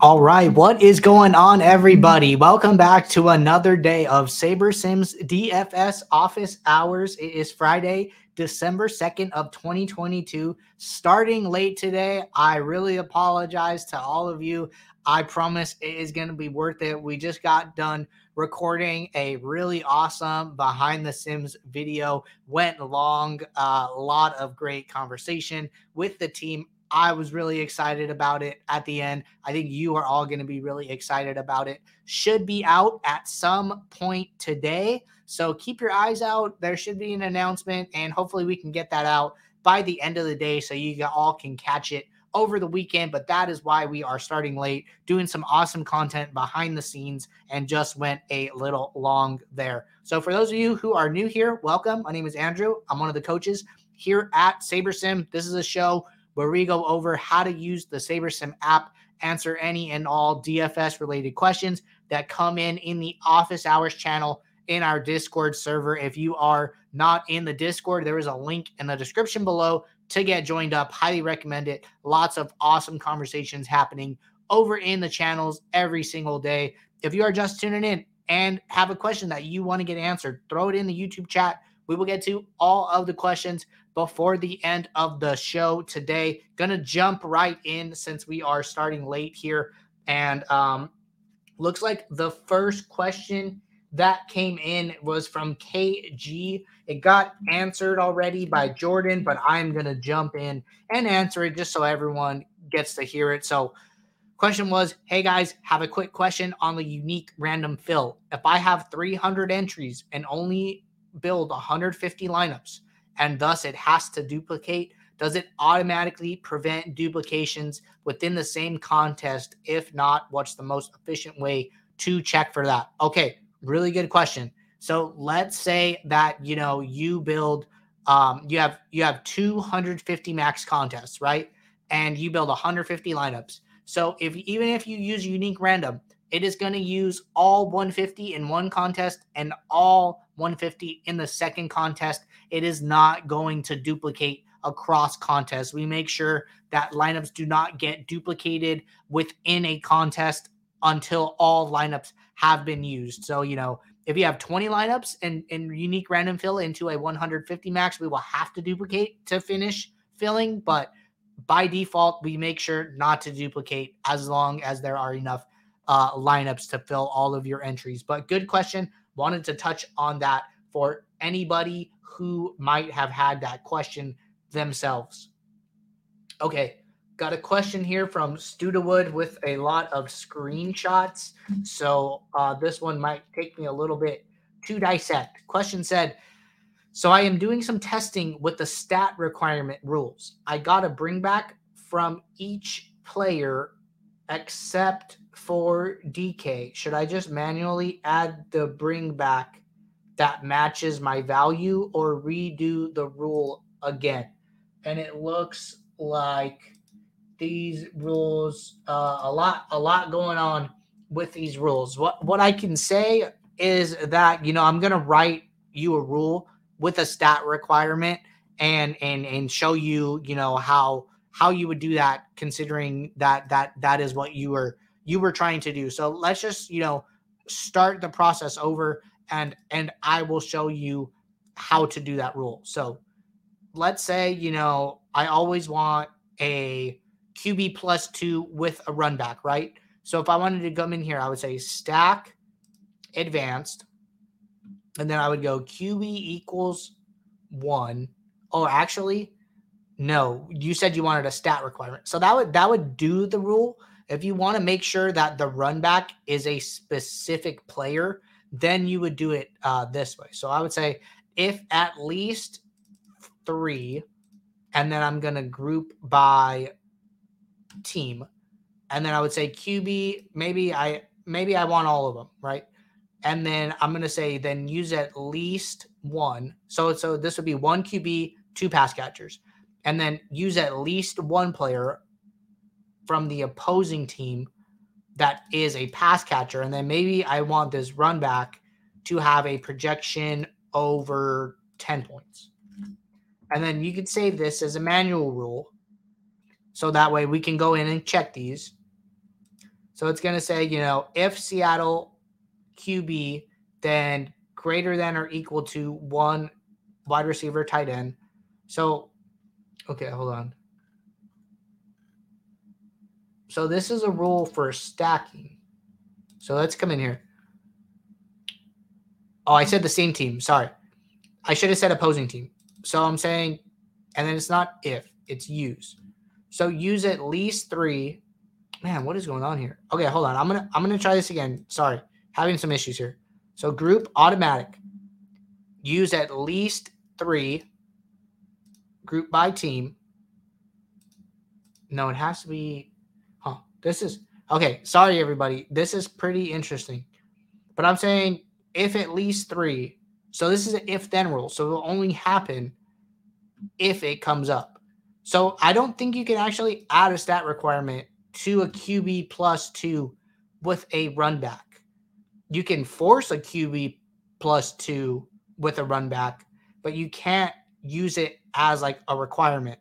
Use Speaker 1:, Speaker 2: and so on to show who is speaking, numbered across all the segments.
Speaker 1: All right, what is going on, everybody? Welcome back to another day of SaberSim's DFS office hours. It is Friday, December 2nd of 2022. Starting late today, I really apologize to all of you. I promise it is going to be worth it. We just got done recording a really awesome behind the Sims video. Went long, a uh, lot of great conversation with the team. I was really excited about it at the end. I think you are all going to be really excited about it. Should be out at some point today. So keep your eyes out. There should be an announcement, and hopefully, we can get that out by the end of the day so you all can catch it over the weekend. But that is why we are starting late, doing some awesome content behind the scenes, and just went a little long there. So, for those of you who are new here, welcome. My name is Andrew. I'm one of the coaches here at SaberSim. This is a show where we go over how to use the SaberSim app, answer any and all DFS related questions that come in in the office hours channel in our Discord server. If you are not in the Discord, there is a link in the description below to get joined up. Highly recommend it. Lots of awesome conversations happening over in the channels every single day. If you are just tuning in and have a question that you want to get answered, throw it in the YouTube chat. We will get to all of the questions before the end of the show today. Gonna jump right in since we are starting late here. And um, looks like the first question that came in was from KG. It got answered already by Jordan, but I'm gonna jump in and answer it just so everyone gets to hear it. So question was hey guys have a quick question on the unique random fill if i have 300 entries and only build 150 lineups and thus it has to duplicate? Does it automatically prevent duplications within the same contest? If not, what's the most efficient way to check for that? Okay, really good question. So let's say that you know you build um you have you have 250 max contests, right? And you build 150 lineups. So if even if you use unique random, it is going to use all 150 in one contest and all 150 in the second contest. It is not going to duplicate across contests. We make sure that lineups do not get duplicated within a contest until all lineups have been used. So, you know, if you have 20 lineups and, and unique random fill into a 150 max, we will have to duplicate to finish filling. But by default, we make sure not to duplicate as long as there are enough uh, lineups to fill all of your entries. But good question. Wanted to touch on that for anybody who might have had that question themselves. Okay, got a question here from Studewood with a lot of screenshots. So uh, this one might take me a little bit to dissect. Question said, so I am doing some testing with the stat requirement rules. I got a bring back from each player except for DK, should I just manually add the bring back that matches my value or redo the rule again? And it looks like these rules uh, a lot a lot going on with these rules. What what I can say is that you know I'm gonna write you a rule with a stat requirement and and and show you you know how how you would do that considering that that that is what you were you were trying to do. So let's just, you know, start the process over and and I will show you how to do that rule. So let's say, you know, I always want a QB plus 2 with a run back, right? So if I wanted to come in here, I would say stack advanced and then I would go QB equals 1. Oh, actually, no, you said you wanted a stat requirement. So that would that would do the rule, if you want to make sure that the run back is a specific player, then you would do it uh, this way. So I would say if at least three, and then I'm going to group by team. And then I would say QB, maybe I maybe I want all of them, right? And then I'm going to say then use at least one. So so this would be one QB, two pass catchers. And then use at least one player from the opposing team that is a pass catcher. And then maybe I want this run back to have a projection over 10 points. And then you could save this as a manual rule. So that way we can go in and check these. So it's going to say, you know, if Seattle QB, then greater than or equal to one wide receiver tight end. So, okay, hold on. So this is a rule for stacking. So let's come in here. Oh, I said the same team. Sorry. I should have said opposing team. So I'm saying, and then it's not if, it's use. So use at least three. Man, what is going on here? Okay, hold on. I'm gonna I'm gonna try this again. Sorry, having some issues here. So group automatic. Use at least three. Group by team. No, it has to be. This is okay. Sorry, everybody. This is pretty interesting. But I'm saying if at least three. So this is an if then rule. So it will only happen if it comes up. So I don't think you can actually add a stat requirement to a QB plus two with a run back. You can force a QB plus two with a run back, but you can't use it as like a requirement.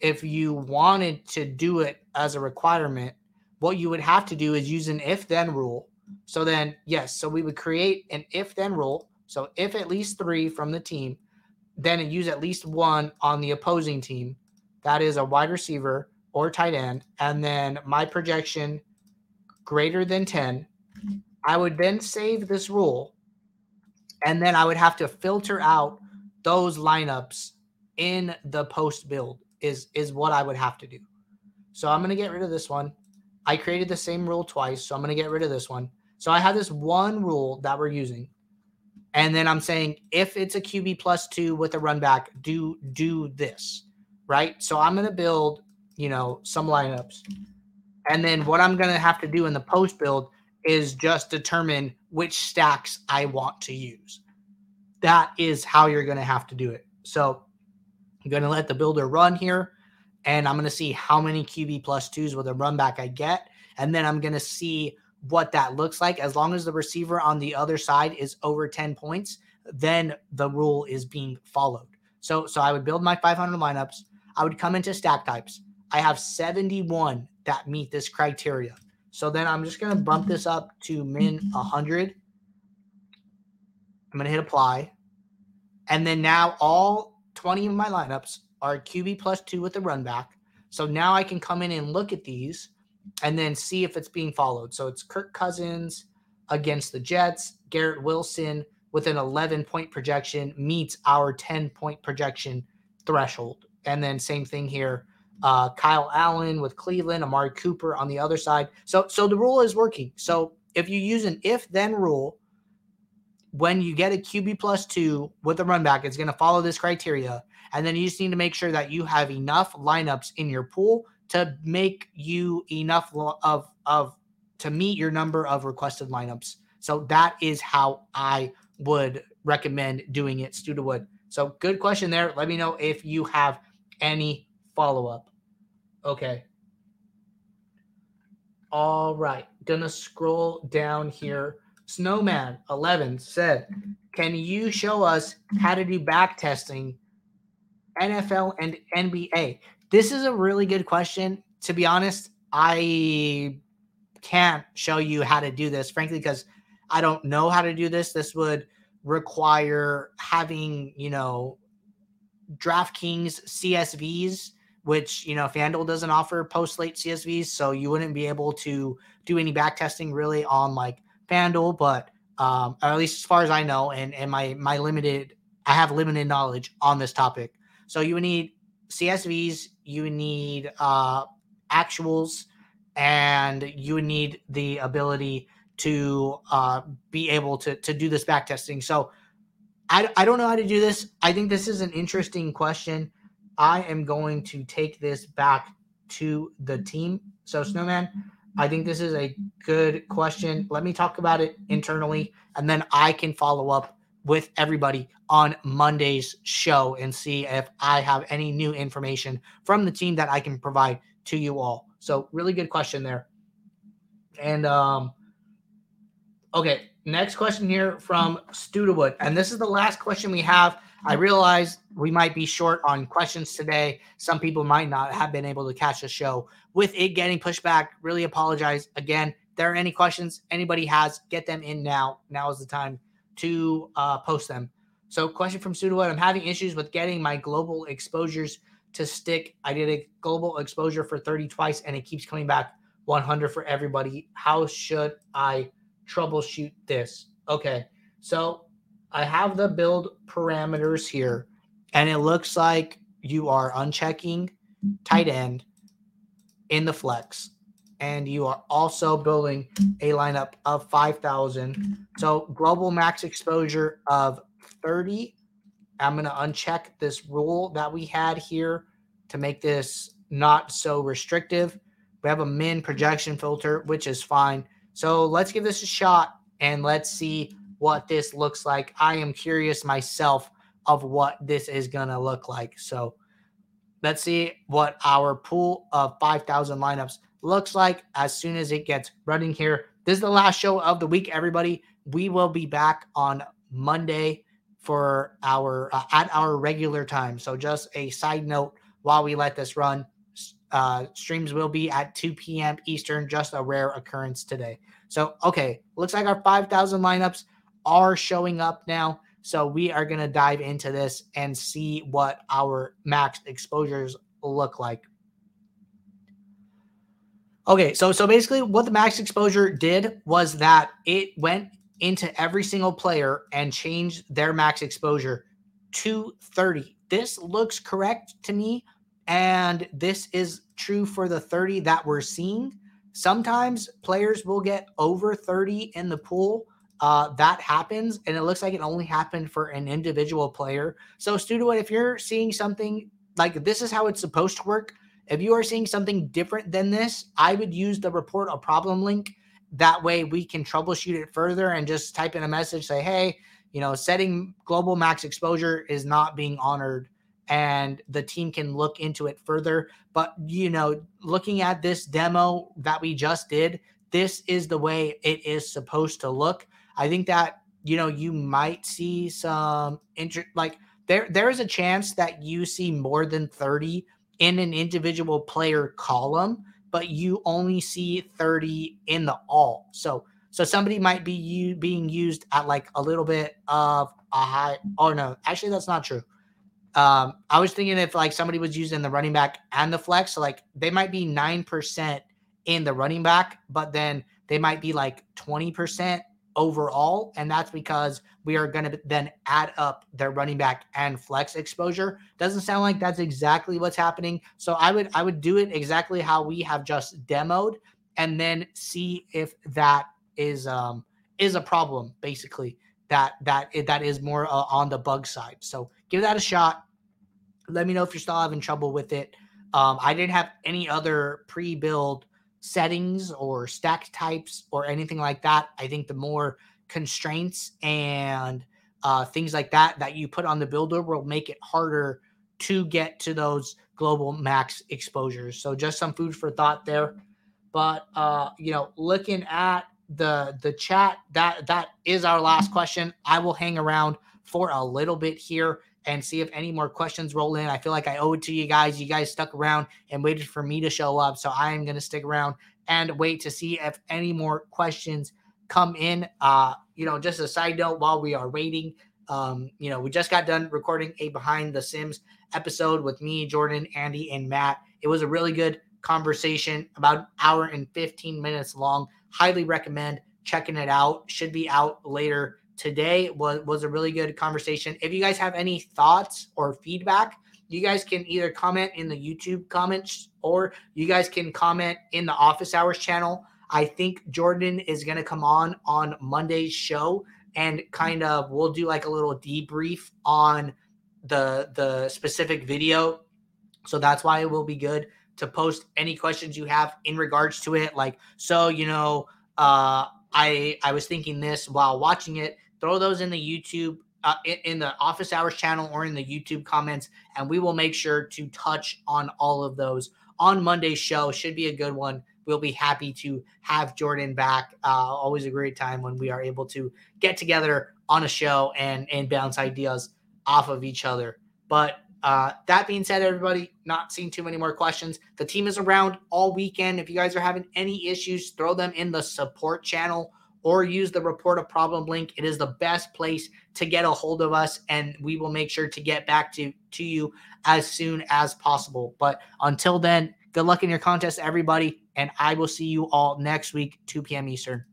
Speaker 1: If you wanted to do it as a requirement, what you would have to do is use an if then rule. So then, yes, so we would create an if then rule. So if at least three from the team, then use at least one on the opposing team. That is a wide receiver or tight end. And then my projection greater than 10. I would then save this rule. And then I would have to filter out those lineups in the post build is is what I would have to do. So I'm going to get rid of this one. I created the same rule twice, so I'm going to get rid of this one. So I have this one rule that we're using. And then I'm saying if it's a QB plus 2 with a run back, do do this, right? So I'm going to build, you know, some lineups. And then what I'm going to have to do in the post build is just determine which stacks I want to use. That is how you're going to have to do it. So I'm going to let the builder run here and I'm going to see how many QB plus twos with a run back I get. And then I'm going to see what that looks like. As long as the receiver on the other side is over 10 points, then the rule is being followed. So, so I would build my 500 lineups. I would come into stack types. I have 71 that meet this criteria. So then I'm just going to bump this up to min 100. I'm going to hit apply. And then now all 20 of my lineups are QB plus two with the run back. So now I can come in and look at these and then see if it's being followed. So it's Kirk Cousins against the Jets, Garrett Wilson with an 11 point projection meets our 10 point projection threshold. And then same thing here. Uh, Kyle Allen with Cleveland, Amari Cooper on the other side. So so the rule is working. So if you use an if then rule, when you get a QB plus two with a run back, it's going to follow this criteria. And then you just need to make sure that you have enough lineups in your pool to make you enough of of to meet your number of requested lineups. So that is how I would recommend doing it, Studewood. So good question there. Let me know if you have any follow up. Okay. All right. Gonna scroll down here. Snowman 11 said, Can you show us how to do back testing NFL and NBA? This is a really good question. To be honest, I can't show you how to do this, frankly, because I don't know how to do this. This would require having, you know, DraftKings CSVs, which, you know, FanDuel doesn't offer post slate CSVs. So you wouldn't be able to do any back testing really on like FanDuel, but um, or at least as far as I know, and, and my my limited I have limited knowledge on this topic. So you would need CSVs, you need uh, actuals, and you would need the ability to uh, be able to to do this back testing. So I, I don't know how to do this. I think this is an interesting question. I am going to take this back to the team. So Snowman, I think this is a good question. Let me talk about it internally, and then I can follow up with everybody on Monday's show and see if I have any new information from the team that I can provide to you all. So, really good question there. And um okay, next question here from Studewood. And this is the last question we have. I realize we might be short on questions today. Some people might not have been able to catch the show with it getting pushed back. Really apologize again. there are any questions anybody has, get them in now. Now is the time to uh, post them. So, question from Sudowood I'm having issues with getting my global exposures to stick. I did a global exposure for 30 twice and it keeps coming back 100 for everybody. How should I troubleshoot this? Okay. So, I have the build parameters here, and it looks like you are unchecking tight end in the flex, and you are also building a lineup of 5,000. So global max exposure of 30. I'm going to uncheck this rule that we had here to make this not so restrictive. We have a min projection filter, which is fine. So let's give this a shot and let's see what this looks like. I am curious myself of what this is going to look like. So let's see what our pool of 5,000 lineups looks like as soon as it gets running here. This is the last show of the week, everybody. We will be back on Monday for our uh, at our regular time. So just a side note while we let this run, uh, streams will be at 2 p.m. Eastern, just a rare occurrence today. So okay, looks like our 5,000 lineups are showing up now. So we are going to dive into this and see what our max exposures look like. Okay, so so basically what the max exposure did was that it went into every single player and changed their max exposure to 30. This looks correct to me and this is true for the 30 that we're seeing. Sometimes players will get over 30 in the pool uh, that happens, and it looks like it only happened for an individual player. So, Studio, if you're seeing something like this is how it's supposed to work, if you are seeing something different than this, I would use the report a problem link. That way, we can troubleshoot it further and just type in a message, say, hey, you know, setting global max exposure is not being honored and the team can look into it further. But, you know, looking at this demo that we just did, this is the way it is supposed to look. I think that you know you might see some inter- like there there is a chance that you see more than 30 in an individual player column, but you only see 30 in the all. So so somebody might be you being used at like a little bit of a high. Oh no, actually that's not true. Um, I was thinking if like somebody was using the running back and the flex, so like they might be nine percent in the running back, but then they might be like twenty percent overall. And that's because we are going to then add up their running back and flex exposure. Doesn't sound like that's exactly what's happening. So I would I would do it exactly how we have just demoed and then see if that is um is a problem basically that that that is more uh, on the bug side. So give that a shot. Let me know if you're still having trouble with it. Um, I didn't have any other pre-build settings or stack types or anything like that. I think the more constraints and uh, things like that that you put on the builder will make it harder to get to those global max exposures. So just some food for thought there. But uh, you know, looking at the the chat, that that is our last question. I will hang around for a little bit here and see if any more questions roll in. I feel like I owe it to you guys. You guys stuck around and waited for me to show up. So I am going to stick around and wait to see if any more questions come in. Uh, you know, just a side note while we are waiting, um, you know, we just got done recording a behind the Sims episode with me, Jordan, Andy, and Matt. It was a really good conversation, about an hour and 15 minutes long. Highly recommend checking it out. Should be out later today was was a really good conversation. If you guys have any thoughts or feedback, you guys can either comment in the YouTube comments or you guys can comment in the office hours channel. I think Jordan is going to come on on Monday's show and kind of we'll do like a little debrief on the the specific video. So that's why it will be good to post any questions you have in regards to it like so you know uh I I was thinking this while watching it throw those in the YouTube uh, in, in, the office hours channel or in the YouTube comments, and we will make sure to touch on all of those on Monday's show. Should be a good one. We'll be happy to have Jordan back. Uh, always a great time when we are able to get together on a show and and bounce ideas off of each other. But uh, that being said, everybody, not seeing too many more questions. The team is around all weekend. If you guys are having any issues, throw them in the support channel or use the report a problem link. It is the best place to get a hold of us, and we will make sure to get back to, to you as soon as possible. But until then, good luck in your contest, everybody, and I will see you all next week, 2 p.m. Eastern.